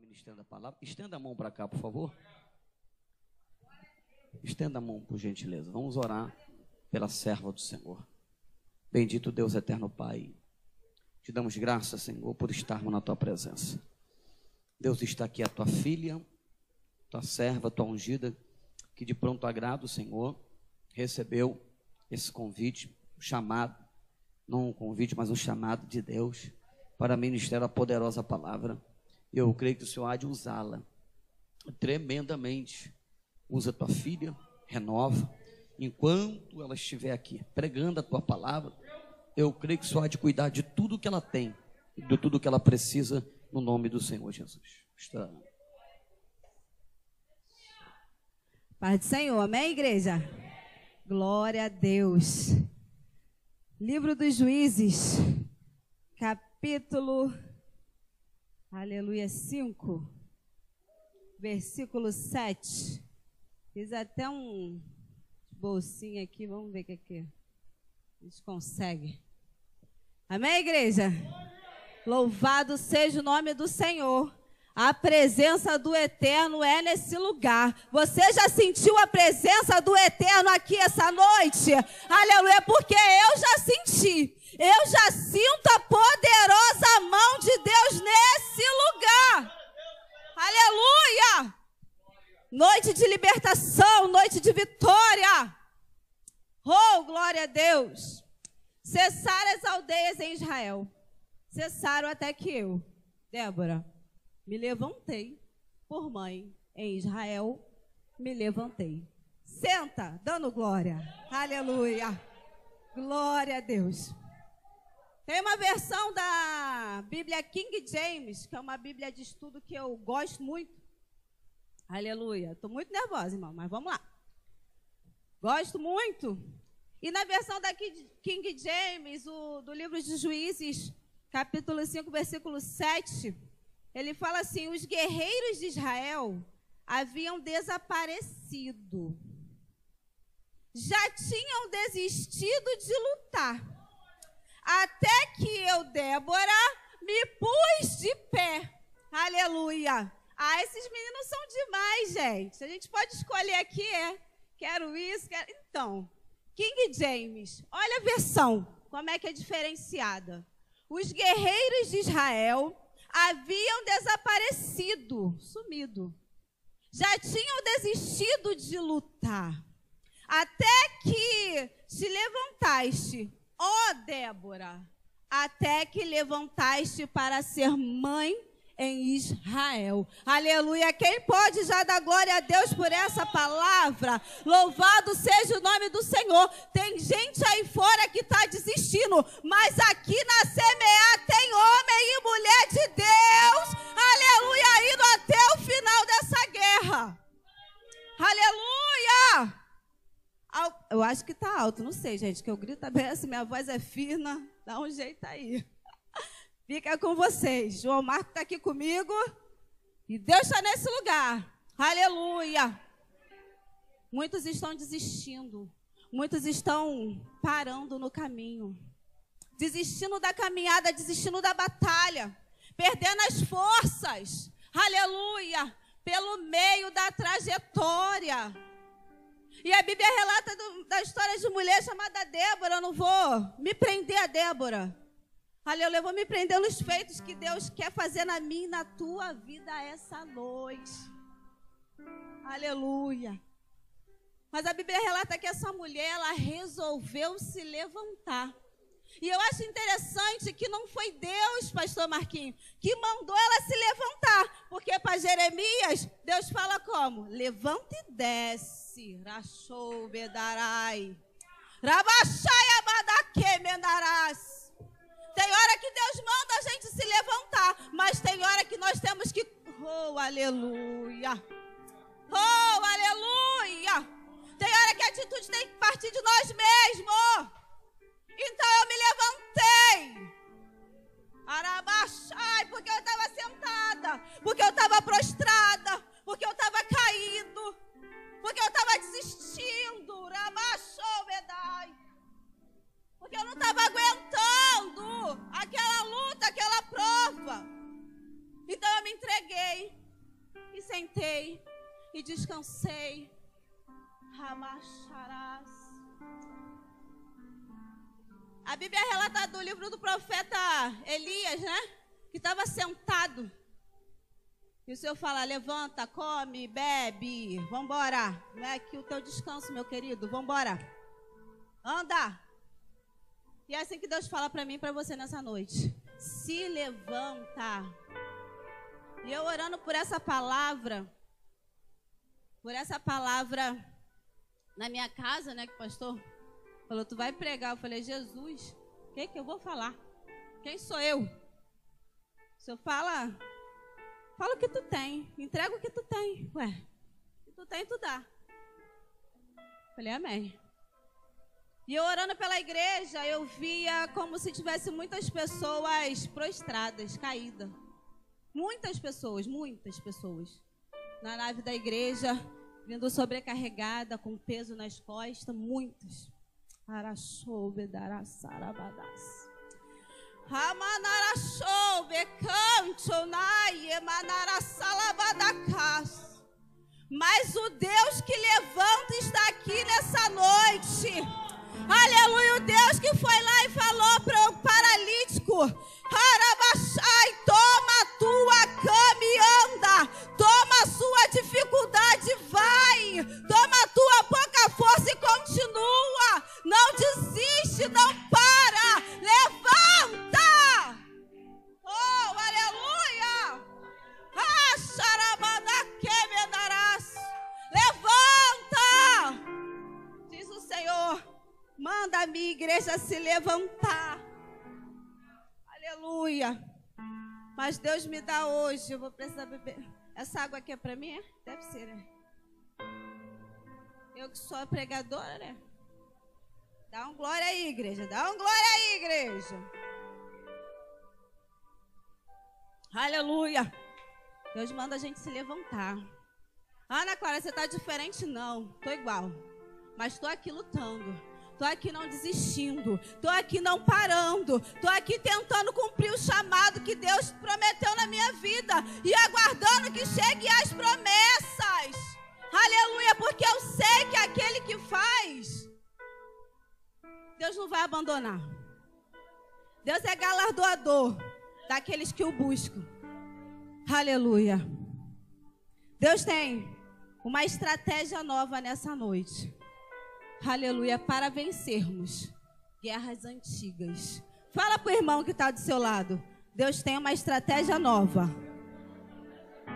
ministrando a palavra. Estenda a mão para cá, por favor. Estenda a mão, por gentileza. Vamos orar pela serva do Senhor. Bendito Deus eterno Pai. Te damos graças, Senhor, por estarmos na tua presença. Deus está aqui a tua filha, tua serva, tua ungida, que de pronto agrado, Senhor, recebeu esse convite, um chamado, não um convite, mas um chamado de Deus para ministrar a poderosa palavra. Eu creio que o Senhor há de usá-la tremendamente. Usa tua filha, renova. Enquanto ela estiver aqui pregando a tua palavra, eu creio que o Senhor há de cuidar de tudo que ela tem, de tudo que ela precisa, no nome do Senhor Jesus. Está. Paz do Senhor, amém, igreja? Glória a Deus. Livro dos Juízes, capítulo Aleluia 5, versículo 7. Fiz até um bolsinho aqui, vamos ver o que aqui a gente consegue. Amém, igreja? Louvado seja o nome do Senhor. A presença do Eterno é nesse lugar. Você já sentiu a presença do Eterno aqui essa noite? Aleluia, porque eu já senti. Eu já sinto a poderosa mão de Deus nesse lugar. Aleluia! Noite de libertação, noite de vitória. Oh, glória a Deus. Cessaram as aldeias em Israel. Cessaram até que eu, Débora, me levantei por mãe em Israel, me levantei. Senta, dando glória. Aleluia. Glória a Deus. Tem uma versão da Bíblia King James, que é uma Bíblia de estudo que eu gosto muito. Aleluia. Estou muito nervosa, irmão, mas vamos lá. Gosto muito. E na versão da King James, o, do livro de Juízes, capítulo 5, versículo 7, ele fala assim: os guerreiros de Israel haviam desaparecido. Já tinham desistido de lutar até que eu, Débora, me pus de pé. Aleluia. Ah, esses meninos são demais, gente. A gente pode escolher aqui, é. Quero isso, quero. Então, King James, olha a versão, como é que é diferenciada. Os guerreiros de Israel haviam desaparecido, sumido. Já tinham desistido de lutar. Até que te levantaste ó Débora, até que levantaste para ser mãe em Israel. Aleluia. Quem pode já dar glória a Deus por essa palavra? Louvado seja o nome do Senhor. Tem gente aí fora que está desistindo, mas aqui na CMA tem homem e mulher de Deus. Aleluia. Indo até o final dessa guerra. Aleluia. Eu acho que está alto, não sei, gente, que eu grito bem assim, minha voz é fina, dá um jeito aí. Fica com vocês. João Marco está aqui comigo e Deus está nesse lugar. Aleluia. Muitos estão desistindo, muitos estão parando no caminho, desistindo da caminhada, desistindo da batalha, perdendo as forças. Aleluia. Pelo meio da trajetória. E a Bíblia relata do, da história de mulher chamada Débora. Eu não vou me prender a Débora. Aleluia, eu vou me prender nos feitos que Deus quer fazer na minha na tua vida essa noite. Aleluia. Mas a Bíblia relata que essa mulher, ela resolveu se levantar. E eu acho interessante que não foi Deus, pastor Marquinhos, que mandou ela se levantar. Porque para Jeremias, Deus fala como? Levanta e desce desce. Rachou bedarai. Rabachai abadaque mendarás. Tem hora que Deus manda a gente se levantar, mas tem hora que nós temos que. Oh, aleluia. Oh, aleluia. Tem hora que a atitude tem que partir de nós mesmos. Então eu me levantei. Arabachai, porque eu estava sentada, porque eu estava prostrada, porque eu estava caído porque eu estava desistindo. Ramachou, Medai. Porque eu não estava sentei e descansei. Ramacharás. A Bíblia relata do livro do profeta Elias, né? Que estava sentado. E o Senhor fala: levanta, come, bebe, vambora. Não é aqui o teu descanso, meu querido, vambora. Anda. E é assim que Deus fala para mim e para você nessa noite. Se levanta. E eu orando por essa palavra, por essa palavra na minha casa, né, que o pastor falou, tu vai pregar. Eu falei, Jesus, o que, que eu vou falar? Quem sou eu? O senhor fala, fala o que tu tem, entrega o que tu tem. Ué, o que tu tem, tu dá. Eu falei, amém. E eu orando pela igreja, eu via como se tivesse muitas pessoas prostradas, caídas. Muitas pessoas, muitas pessoas. Na nave da igreja, vindo sobrecarregada, com peso nas costas, muitas. Mas o Deus que levanta está aqui nessa noite. Aleluia, o Deus que foi lá e falou para o paralítico: Harabachai, toma tua e anda, toma a sua dificuldade, vai, toma a tua pouca força e continua, não desiste, não para, levanta. Oh, aleluia! Ah, Levanta! Diz o Senhor. Manda a minha igreja se levantar. Aleluia. Mas Deus me dá hoje, eu vou precisar beber. Essa água aqui é para mim? É? Deve ser, né? Eu que sou a pregadora, né? Dá um glória aí, igreja. Dá um glória aí, igreja. Aleluia. Deus manda a gente se levantar. Ana Clara, você está diferente? Não, tô igual. Mas estou aqui lutando. Tô aqui não desistindo. Tô aqui não parando. Tô aqui tentando cumprir o chamado que Deus prometeu na minha vida e aguardando que chegue as promessas. Aleluia, porque eu sei que aquele que faz, Deus não vai abandonar. Deus é galardoador daqueles que o buscam. Aleluia. Deus tem uma estratégia nova nessa noite aleluia, para vencermos guerras antigas. Fala para o irmão que está do seu lado. Deus tem uma estratégia nova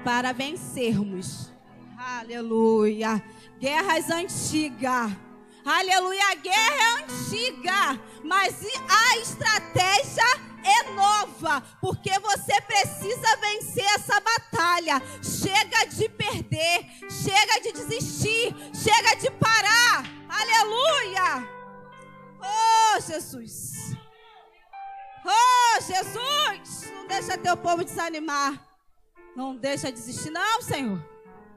para vencermos. Aleluia. Guerras antigas. Aleluia. A guerra é antiga, mas a estratégia é nova, porque você precisa vencer essa batalha. Chega de perder, chega de desistir, chega de parar. Aleluia! Oh, Jesus! Oh, Jesus! Não deixa teu povo desanimar. Não deixa desistir, não, Senhor.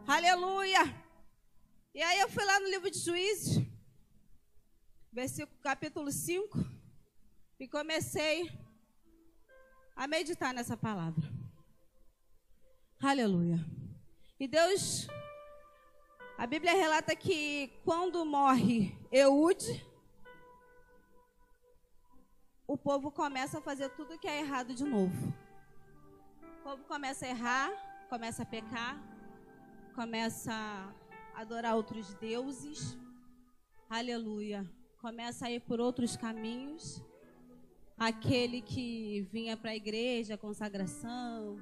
Aleluia! E aí eu fui lá no livro de Juízes, versículo capítulo 5, e comecei a meditar nessa palavra. Aleluia. E Deus, a Bíblia relata que quando morre Eude, o povo começa a fazer tudo que é errado de novo. O povo começa a errar, começa a pecar, começa a adorar outros deuses. Aleluia. Começa a ir por outros caminhos aquele que vinha para a igreja, consagração,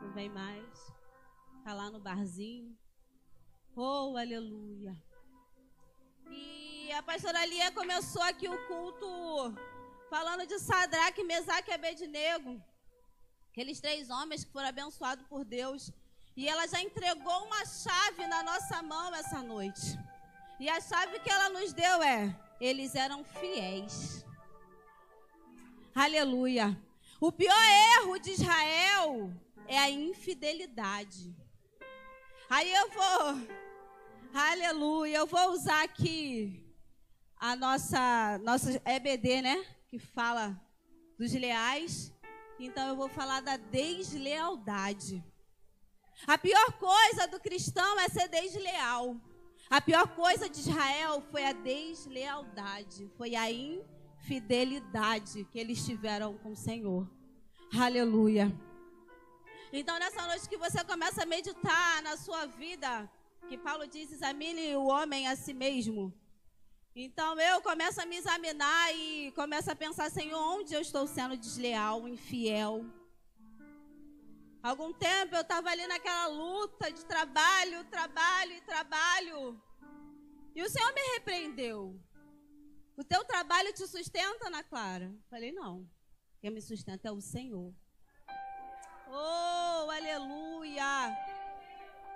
não vem mais, está lá no barzinho. Oh, aleluia. E a pastora Lia começou aqui o culto falando de Sadraque, Mesaque e Abednego, aqueles três homens que foram abençoados por Deus. E ela já entregou uma chave na nossa mão essa noite. E a chave que ela nos deu é: eles eram fiéis. Aleluia. O pior erro de Israel é a infidelidade. Aí eu vou, aleluia, eu vou usar aqui a nossa, nossa EBD, né? Que fala dos leais. Então eu vou falar da deslealdade. A pior coisa do cristão é ser desleal. A pior coisa de Israel foi a deslealdade, foi a infidelidade que eles tiveram com o Senhor. Aleluia. Então, nessa noite que você começa a meditar na sua vida, que Paulo diz: examine o homem a si mesmo. Então, eu começo a me examinar e começo a pensar: Senhor, onde eu estou sendo desleal, infiel? Algum tempo eu estava ali naquela luta de trabalho, trabalho e trabalho. E o Senhor me repreendeu. O teu trabalho te sustenta, Ana Clara? Falei, não. Quem me sustenta é o Senhor. Oh, aleluia!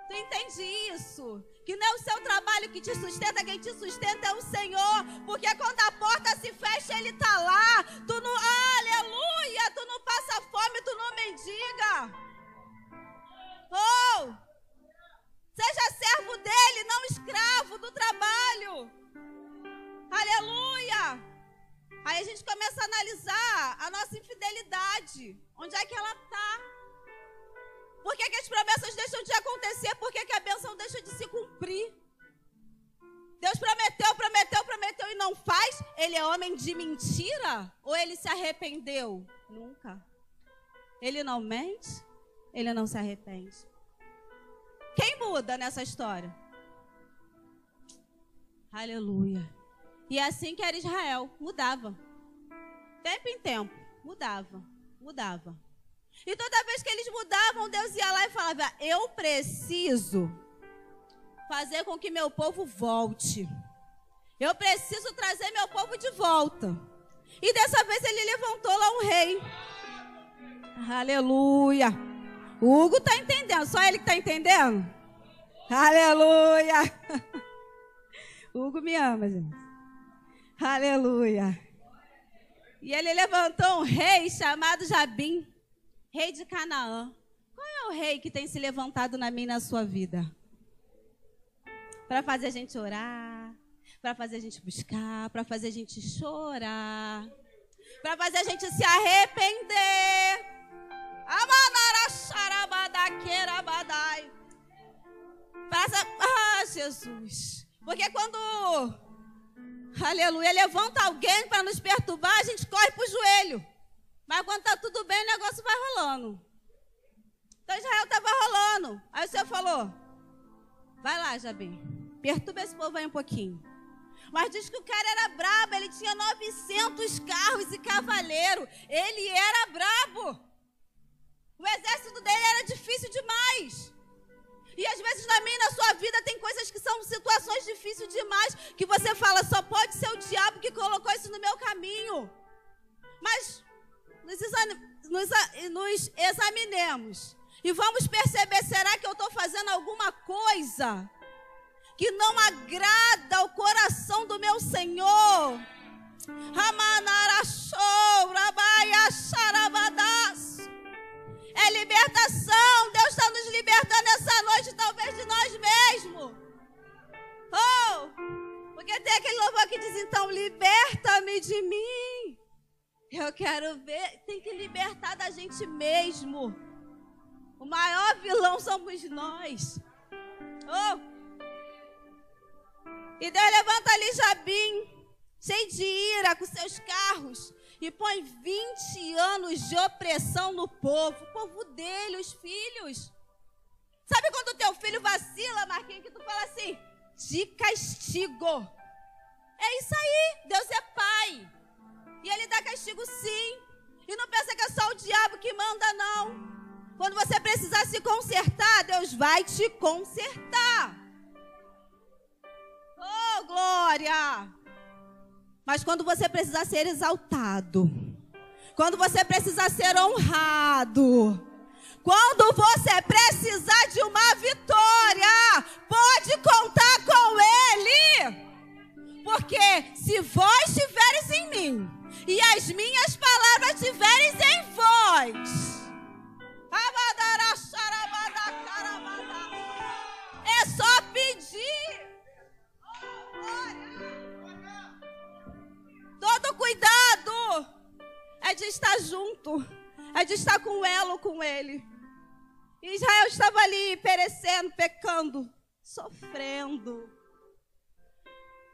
Tu entende isso? Que não é o seu trabalho que te sustenta, quem te sustenta é o Senhor. Porque quando a porta se fecha, Ele está lá. Tu não, aleluia! Tu não passa fome, tu não mendiga. Oh! Seja servo dele, não escravo do trabalho. Aleluia! Aí a gente começa a analisar a nossa infidelidade. Onde é que ela está? Por que, que, as promessas deixam de acontecer? Por que, que a bênção deixa de se cumprir? Deus prometeu, prometeu, prometeu e não faz? Ele é homem de mentira? Ou ele se arrependeu? Nunca. Ele não mente? ele não se arrepende. Quem muda nessa história? Aleluia. E é assim que era Israel, mudava. Tempo em tempo, mudava, mudava. E toda vez que eles mudavam, Deus falava: Eu preciso fazer com que meu povo volte. Eu preciso trazer meu povo de volta. E dessa vez ele levantou lá um rei. Aleluia. O Hugo está entendendo, só ele que está entendendo? Aleluia! O Hugo me ama, gente. Aleluia! E ele levantou um rei chamado Jabim, rei de Canaã. O rei que tem se levantado na minha e na sua vida? Para fazer a gente orar, para fazer a gente buscar, para fazer a gente chorar, para fazer a gente se arrepender. Passa, ah, Jesus. Porque quando, aleluia, levanta alguém para nos perturbar, a gente corre para o joelho. Mas quando está tudo bem, o negócio vai rolando. Então Israel estava rolando. Aí o Senhor falou: Vai lá, Jabim. Perturba esse povo aí um pouquinho. Mas diz que o cara era brabo, ele tinha 900 carros e cavaleiro. Ele era brabo. O exército dele era difícil demais. E às vezes na minha e na sua vida tem coisas que são situações difíceis demais que você fala, só pode ser o diabo que colocou isso no meu caminho. Mas nos, nos, nos examinemos e vamos perceber, será que eu estou fazendo alguma coisa que não agrada ao coração do meu Senhor? É libertação. Deus está nos libertando essa noite, talvez de nós mesmos. Oh! Porque tem aquele louvor que diz então: liberta-me de mim. Eu quero ver. Tem que libertar da gente mesmo. O maior vilão somos nós. Oh! E Deus levanta ali Jabim, cheio de ira, com seus carros e põe 20 anos de opressão no povo, o povo dele, os filhos. Sabe quando o teu filho vacila, Marquinhos, que tu fala assim, de castigo. É isso aí, Deus é pai. E ele dá castigo sim. E não pensa que é só o diabo que manda, não. Quando você precisar se consertar, Deus vai te consertar. Oh, glória! Mas quando você precisar ser exaltado, quando você precisar ser honrado, quando você precisar de uma vitória, pode contar com Ele. Porque se vós estiveres em mim e as minhas palavras Ele. Israel estava ali perecendo, pecando, sofrendo.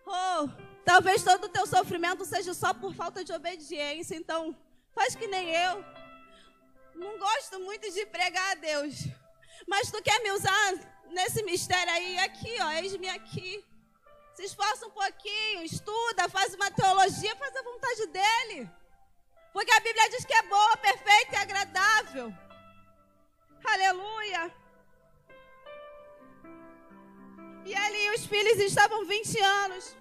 Oh, talvez todo o teu sofrimento seja só por falta de obediência. Então, faz que nem eu. Não gosto muito de pregar a Deus. Mas tu quer me usar nesse mistério aí? Aqui, ó, eis-me aqui. Se esforça um pouquinho, estuda, faz uma teologia, faz a vontade dele. Porque a Bíblia diz que é boa, perfeita e agradável. Aleluia. E ali os filhos estavam 20 anos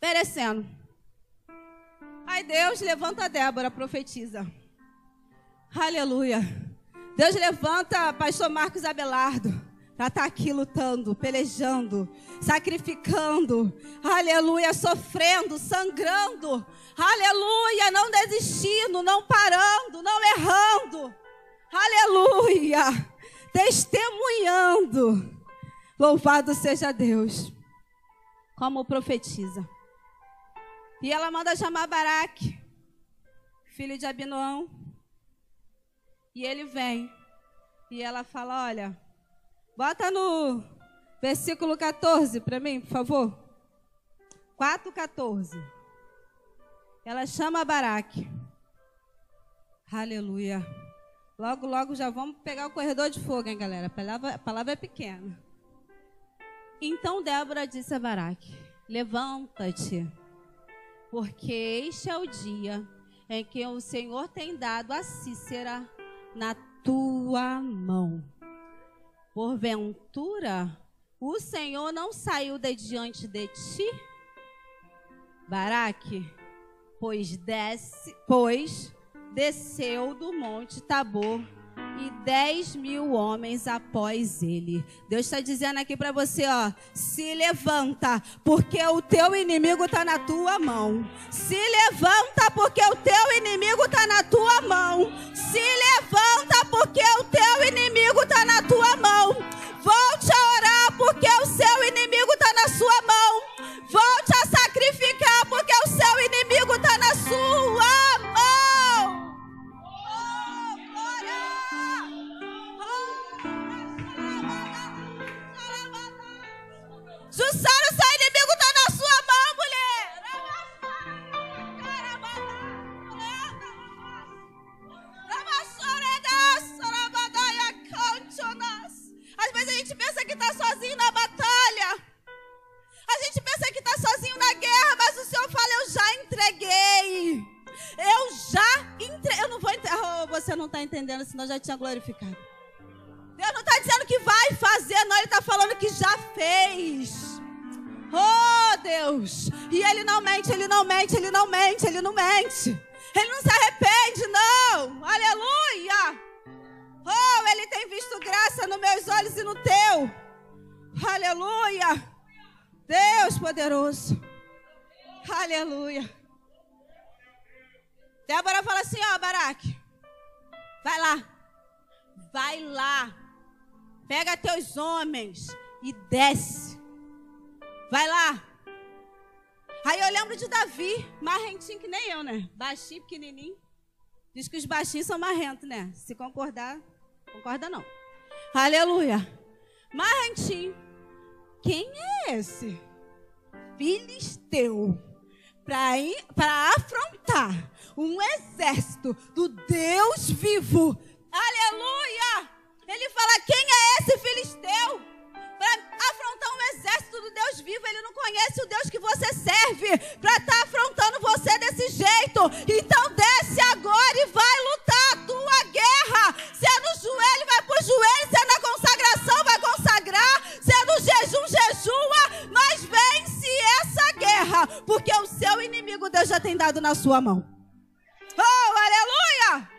perecendo. Aí Deus levanta a Débora, profetiza. Aleluia. Deus levanta pastor Marcos Abelardo para estar tá aqui lutando, pelejando, sacrificando, aleluia, sofrendo, sangrando, aleluia, não desistindo, não parando, não errando, aleluia, testemunhando. Louvado seja Deus, como profetiza. E ela manda chamar Baraque, filho de Abinoão, e ele vem. E ela fala: Olha, bota no versículo 14 para mim, por favor. 4,14. Ela chama Baraque. Aleluia. Logo, logo já vamos pegar o corredor de fogo, hein, galera? A palavra, a palavra é pequena. Então Débora disse a Baraque: Levanta-te, porque este é o dia em que o Senhor tem dado a Cícera na tua mão. Porventura, o Senhor não saiu de diante de ti? Baraque, pois desce, pois desceu do monte Tabor e 10 mil homens após ele. Deus está dizendo aqui para você, ó, se levanta, porque o teu inimigo está na tua mão. Se levanta, porque o teu inimigo está na tua mão. Se levanta, porque o teu inimigo está na tua mão. Volte a orar, porque o seu inimigo está na sua mão. Volte a sacrificar, porque o seu inimigo está na sua senão já tinha glorificado. Deus não está dizendo que vai fazer, não. Ele está falando que já fez. Oh, Deus. E Ele não mente, Ele não mente, Ele não mente, Ele não mente. Ele não se arrepende, não. Aleluia. Oh, Ele tem visto graça nos meus olhos e no teu. Aleluia. Deus poderoso. Aleluia. Débora fala assim: Ó, Baraque, vai lá. Vai lá. Pega teus homens e desce. Vai lá. Aí eu lembro de Davi, marrentinho que nem eu, né? Baixinho, pequenininho. Diz que os baixinhos são marrentos, né? Se concordar, concorda não. Aleluia. Marrentinho. Quem é esse? Filisteu. Para afrontar um exército do Deus vivo. Aleluia. Ele fala: quem é esse filisteu? Para afrontar um exército do Deus vivo, ele não conhece o Deus que você serve. Para estar tá afrontando você desse jeito. Então desce agora e vai lutar a tua guerra. Se é no joelho, vai para o joelho. Se é na consagração, vai consagrar. Se é no jejum, jejua. Mas vence essa Porque o seu inimigo Deus já tem dado na sua mão. Oh, aleluia!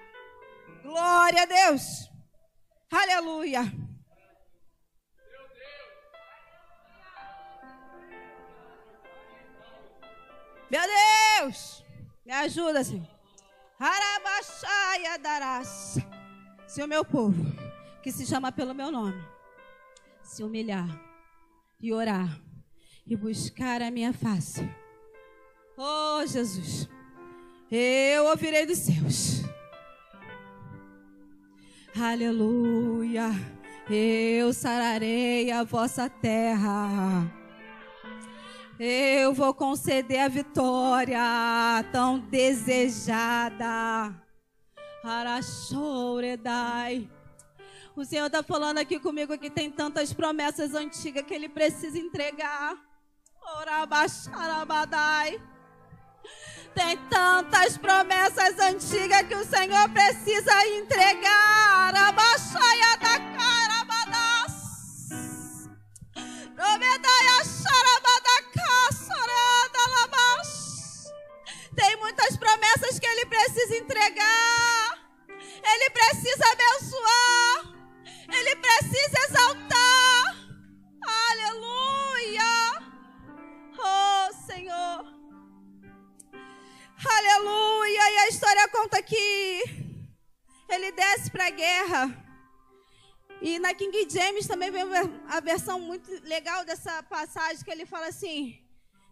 Glória a Deus. Aleluia. Meu Deus, me ajuda, Senhor. Darás. Se o meu povo, que se chama pelo meu nome, se humilhar e orar e buscar a minha face. Oh, Jesus, eu ouvirei dos céus Aleluia. Eu sararei a vossa terra. Eu vou conceder a vitória tão desejada. Arachouredai. O Senhor está falando aqui comigo que tem tantas promessas antigas que Ele precisa entregar. Tem tantas promessas antigas que o Senhor precisa entregar. Abaixaia da carabadas. A versão muito legal dessa passagem que ele fala assim: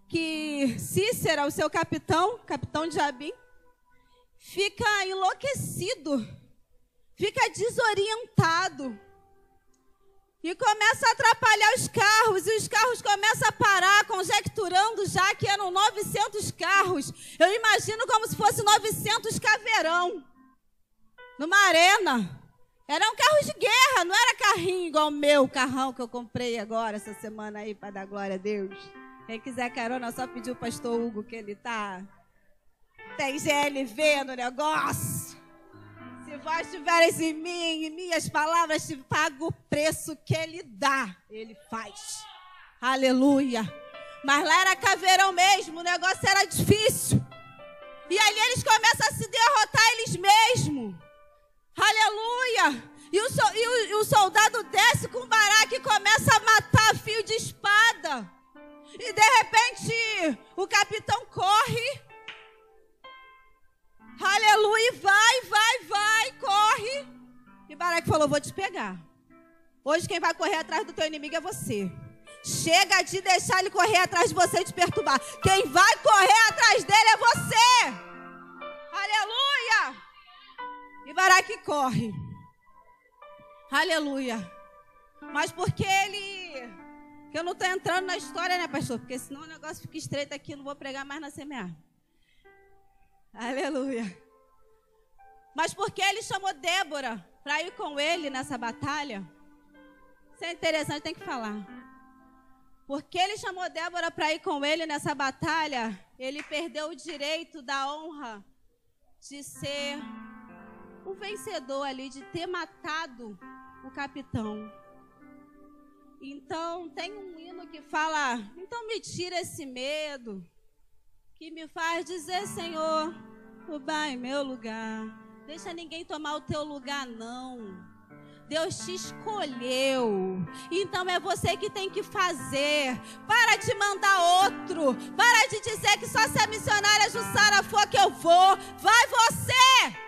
que Cícera, o seu capitão, capitão de Jabim, fica enlouquecido, fica desorientado. E começa a atrapalhar os carros, e os carros começam a parar, conjecturando já que eram 900 carros. Eu imagino como se fosse 900 caveirão, numa arena. Eram carros de guerra, não carrinho igual o meu carrão que eu comprei agora, essa semana aí, para dar glória a Deus. Quem quiser carona, só pedir o pastor Hugo que ele tá. Tem GLV no negócio. Se vós tiveres em mim, em minhas palavras, te pago o preço que ele dá. Ele faz. Aleluia. Mas lá era caveirão mesmo, o negócio era difícil. E ali eles começam a se derrotar eles mesmos. Aleluia. E o, e o, soldado desce com o baraque e começa a matar fio de espada. E de repente o capitão corre. Aleluia, vai, vai, vai, corre. E Baraque falou: Vou te pegar. Hoje quem vai correr atrás do teu inimigo é você. Chega de deixar ele correr atrás de você e te perturbar. Quem vai correr atrás dele é você. Aleluia. E Baraque corre. Aleluia. Mas porque ele que eu não estou entrando na história, né, pastor? Porque senão o negócio fica estreito aqui, não vou pregar mais na semear. Aleluia. Mas porque ele chamou Débora para ir com ele nessa batalha? Isso é interessante, tem que falar. Porque ele chamou Débora para ir com ele nessa batalha, ele perdeu o direito da honra de ser o vencedor ali, de ter matado o capitão. Então, tem um hino que fala: então me tira esse medo, que me faz dizer, Senhor, o Pai em meu lugar. Deixa ninguém tomar o teu lugar, não. Deus te escolheu. Então é você que tem que fazer. Para de mandar outro. Para de dizer que só se a missionária Jussara for que eu vou. Vai você.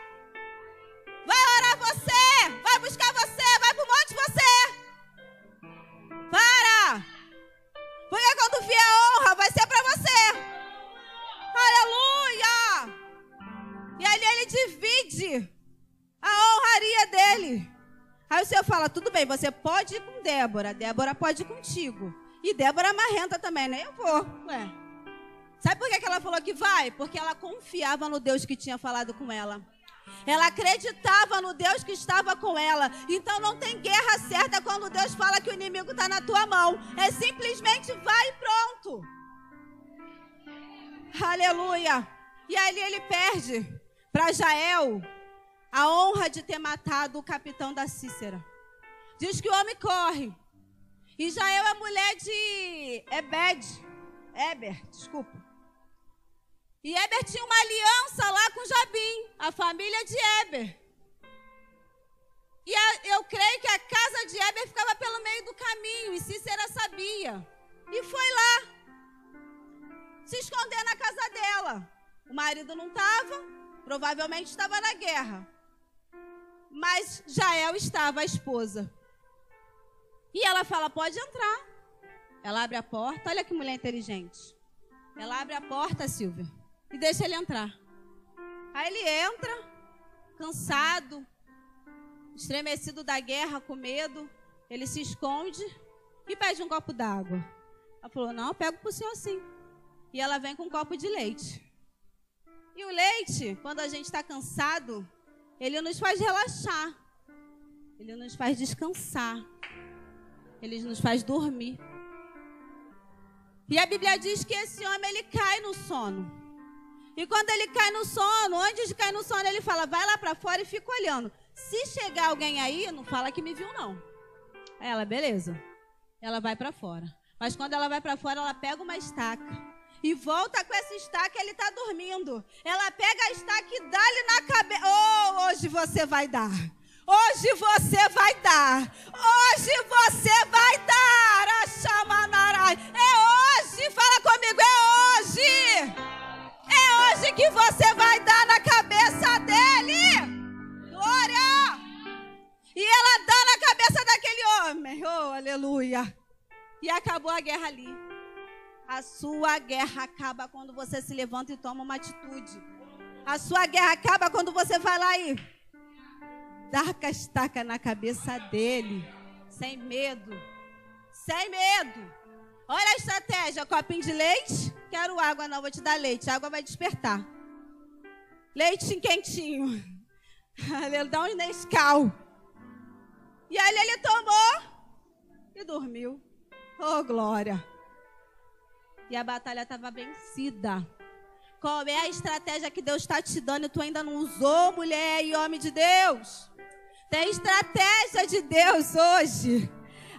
Fala: tudo bem, você pode ir com Débora, Débora pode ir contigo. E Débora marrenta também, né? Eu vou. Ué. Sabe por que ela falou que vai? Porque ela confiava no Deus que tinha falado com ela. Ela acreditava no Deus que estava com ela. Então não tem guerra certa quando Deus fala que o inimigo está na tua mão. É simplesmente vai e pronto. Aleluia. E ali ele perde para Jael a honra de ter matado o capitão da Cícera. Diz que o homem corre. E Jael é mulher de Ebed. Eber, desculpa. E Eber tinha uma aliança lá com Jabim, a família de Eber. E a, eu creio que a casa de Eber ficava pelo meio do caminho, e Cícera sabia. E foi lá, se esconder na casa dela. O marido não estava, provavelmente estava na guerra. Mas Jael estava, a esposa. E ela fala: pode entrar. Ela abre a porta, olha que mulher inteligente. Ela abre a porta, Silvia e deixa ele entrar. Aí ele entra, cansado, estremecido da guerra, com medo, ele se esconde e pede um copo d'água. Ela falou: Não, eu pego para o senhor sim. E ela vem com um copo de leite. E o leite, quando a gente está cansado, ele nos faz relaxar. Ele nos faz descansar. Ele nos faz dormir. E a Bíblia diz que esse homem ele cai no sono. E quando ele cai no sono, antes de cair no sono, ele fala: vai lá para fora e fica olhando. Se chegar alguém aí, não fala que me viu, não. Ela, beleza. Ela vai para fora. Mas quando ela vai para fora, ela pega uma estaca e volta com essa estaca, ele está dormindo. Ela pega a estaca e dá-lhe na cabeça. Oh, hoje você vai dar. Hoje você vai dar. Hoje você vai dar. A chamanarai. É hoje. Fala comigo. É hoje. É hoje que você vai dar na cabeça dele. Glória. E ela dá na cabeça daquele homem. Oh, aleluia. E acabou a guerra ali. A sua guerra acaba quando você se levanta e toma uma atitude. A sua guerra acaba quando você vai lá e dar castaca na cabeça dele, sem medo. Sem medo. Olha a estratégia: copinho de leite. Quero água, não, vou te dar leite. A água vai despertar. Leite quentinho. Ele dá um Nescau. E aí ele tomou e dormiu. Oh, glória. E a batalha estava vencida. Qual é a estratégia que Deus está te dando e tu ainda não usou, mulher e homem de Deus? Tem estratégia de Deus hoje.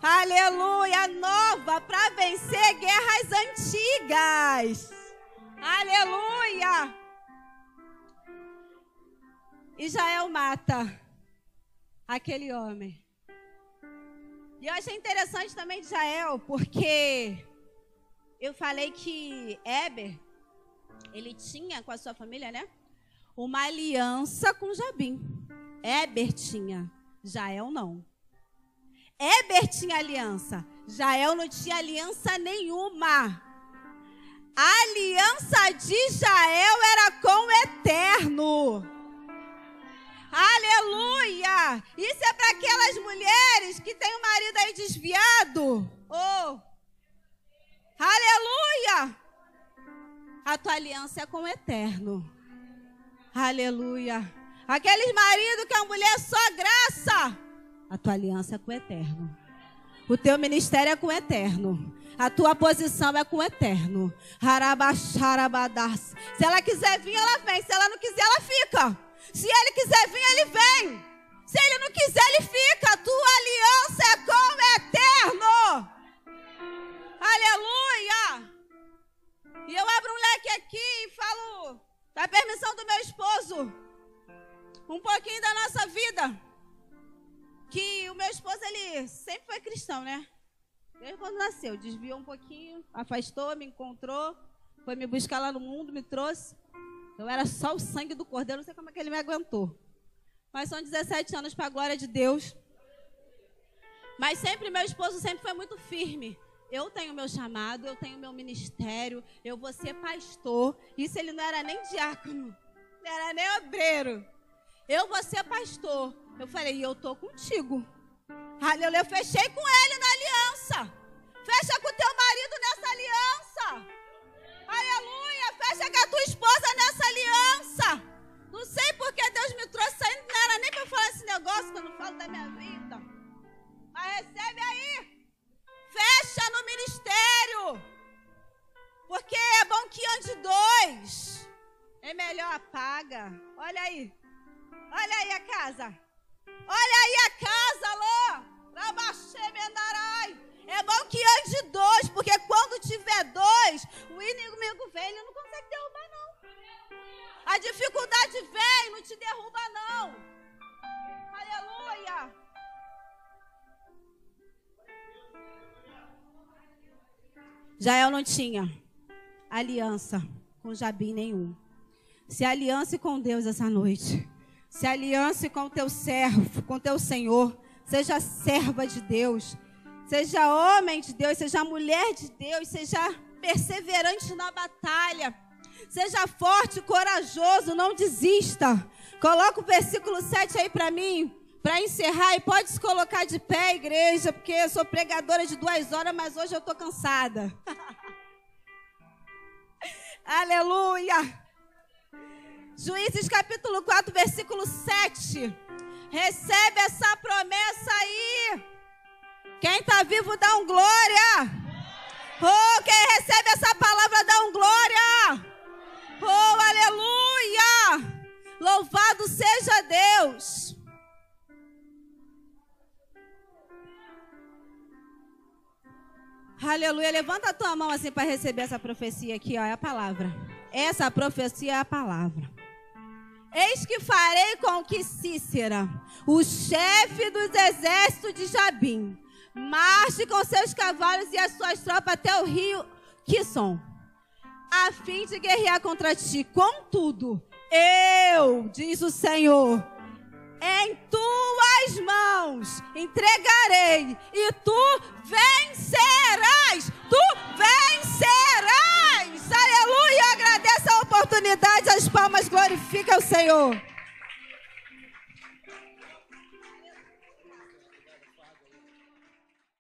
Aleluia, nova para vencer guerras antigas. Aleluia. Israel mata aquele homem. E eu achei interessante também de Israel, porque eu falei que Eber, ele tinha com a sua família, né? Uma aliança com Jabim. Éber tinha, Jael não. Éber tinha aliança, Jael não tinha aliança nenhuma. A aliança de Jael era com o eterno. Aleluia! Isso é para aquelas mulheres que têm o marido aí desviado. Oh! Aleluia! A tua aliança é com o eterno. Aleluia. Aqueles maridos que a mulher é só graça. A tua aliança é com o eterno. O teu ministério é com o eterno. A tua posição é com o eterno. Se ela quiser vir, ela vem. Se ela não quiser, ela fica. Se ele quiser vir, ele vem. Se ele não quiser, ele fica. A tua aliança é com o eterno. Aleluia. E eu abro um leque aqui e falo, da permissão do meu esposo um pouquinho da nossa vida. Que o meu esposo, ele sempre foi cristão, né? Desde quando nasceu, desviou um pouquinho, afastou, me encontrou, foi me buscar lá no mundo, me trouxe. Eu era só o sangue do cordeiro, não sei como é que ele me aguentou. Mas são 17 anos para a glória de Deus. Mas sempre, meu esposo sempre foi muito firme. Eu tenho meu chamado, eu tenho meu ministério, eu vou ser pastor. Isso ele não era nem diácono, não era nem obreiro. Eu vou ser pastor. Eu falei, eu tô contigo. Aleluia. Eu fechei com ele na aliança. Fecha com teu marido nessa aliança. Aleluia. Fecha com a tua esposa nessa aliança. Não sei porque Deus me trouxe aí. Não era nem para falar esse negócio que eu não falo da minha vida. Mas recebe aí. Fecha no ministério. Porque é bom que ande dois. É melhor apaga. Olha aí. Olha aí a casa. Olha aí a casa, Lô. É bom que ande dois, porque quando tiver dois, o inimigo vem, ele não consegue derrubar, não. A dificuldade vem, não te derruba, não. Aleluia. Jael não tinha aliança com Jabim nenhum. Se aliança com Deus essa noite. Se aliance com o teu servo, com o teu Senhor. Seja serva de Deus. Seja homem de Deus, seja mulher de Deus, seja perseverante na batalha. Seja forte, corajoso, não desista. Coloca o versículo 7 aí para mim. Para encerrar, e pode se colocar de pé, igreja, porque eu sou pregadora de duas horas, mas hoje eu estou cansada. Aleluia! Juízes capítulo 4, versículo 7. Recebe essa promessa aí. Quem está vivo dá um glória. Oh, quem recebe essa palavra dá um glória. Oh, aleluia. Louvado seja Deus. Aleluia. Levanta a tua mão assim para receber essa profecia aqui, ó. É a palavra. Essa profecia é a palavra. Eis que farei com que Cícera, o chefe dos exércitos de Jabim, marche com seus cavalos e as suas tropas até o rio Quisson, a fim de guerrear contra ti. Contudo, eu, diz o Senhor, em tuas mãos entregarei e tu vencerás. Tu vencerás. Aleluia. Agradeça a oportunidade, as palmas glorifica o Senhor.